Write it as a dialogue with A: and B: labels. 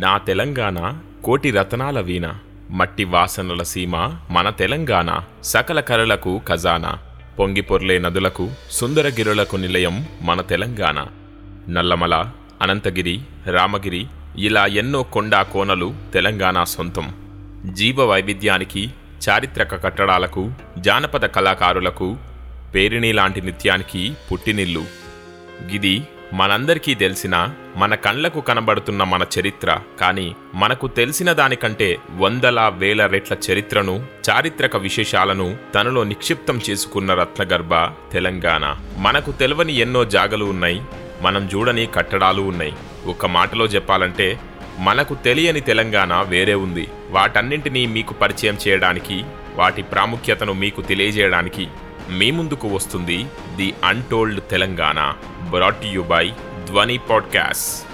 A: నా తెలంగాణ కోటి రతనాల వీణ మట్టి వాసనల సీమ మన తెలంగాణ సకల కళలకు ఖజానా పొంగిపొర్లే నదులకు సుందరగిరులకు నిలయం మన తెలంగాణ. నల్లమల అనంతగిరి రామగిరి ఇలా ఎన్నో కొండా కోనలు తెలంగాణ సొంతం. జీవ వైవిధ్యానికి చారిత్రక కట్టడాలకు జానపద కళాకారులకు పేరిణి లాంటి నృత్యానికి పుట్టినిల్లు. గిది మనందరికీ తెలిసిన మన కళ్ళకు కనబడుతున్న మన చరిత్ర కానీ మనకు తెలిసిన దానికంటే వందల వేల రెట్ల చరిత్రను చారిత్రక విశేషాలను తనలో నిక్షిప్తం చేసుకున్న రత్నగర్భ తెలంగాణ. మనకు తెలవని ఎన్నో జాగలు ఉన్నాయి మనం చూడని కట్టడాలు ఉన్నాయి. ఒక మాటలో చెప్పాలంటే మనకు తెలియని తెలంగాణ వేరే ఉంది. వాటన్నింటినీ మీకు పరిచయం చేయడానికి వాటి ప్రాముఖ్యతను మీకు తెలియజేయడానికి మీ ముందుకు వస్తుంది the untold Telangana brought you by Dhwani podcast.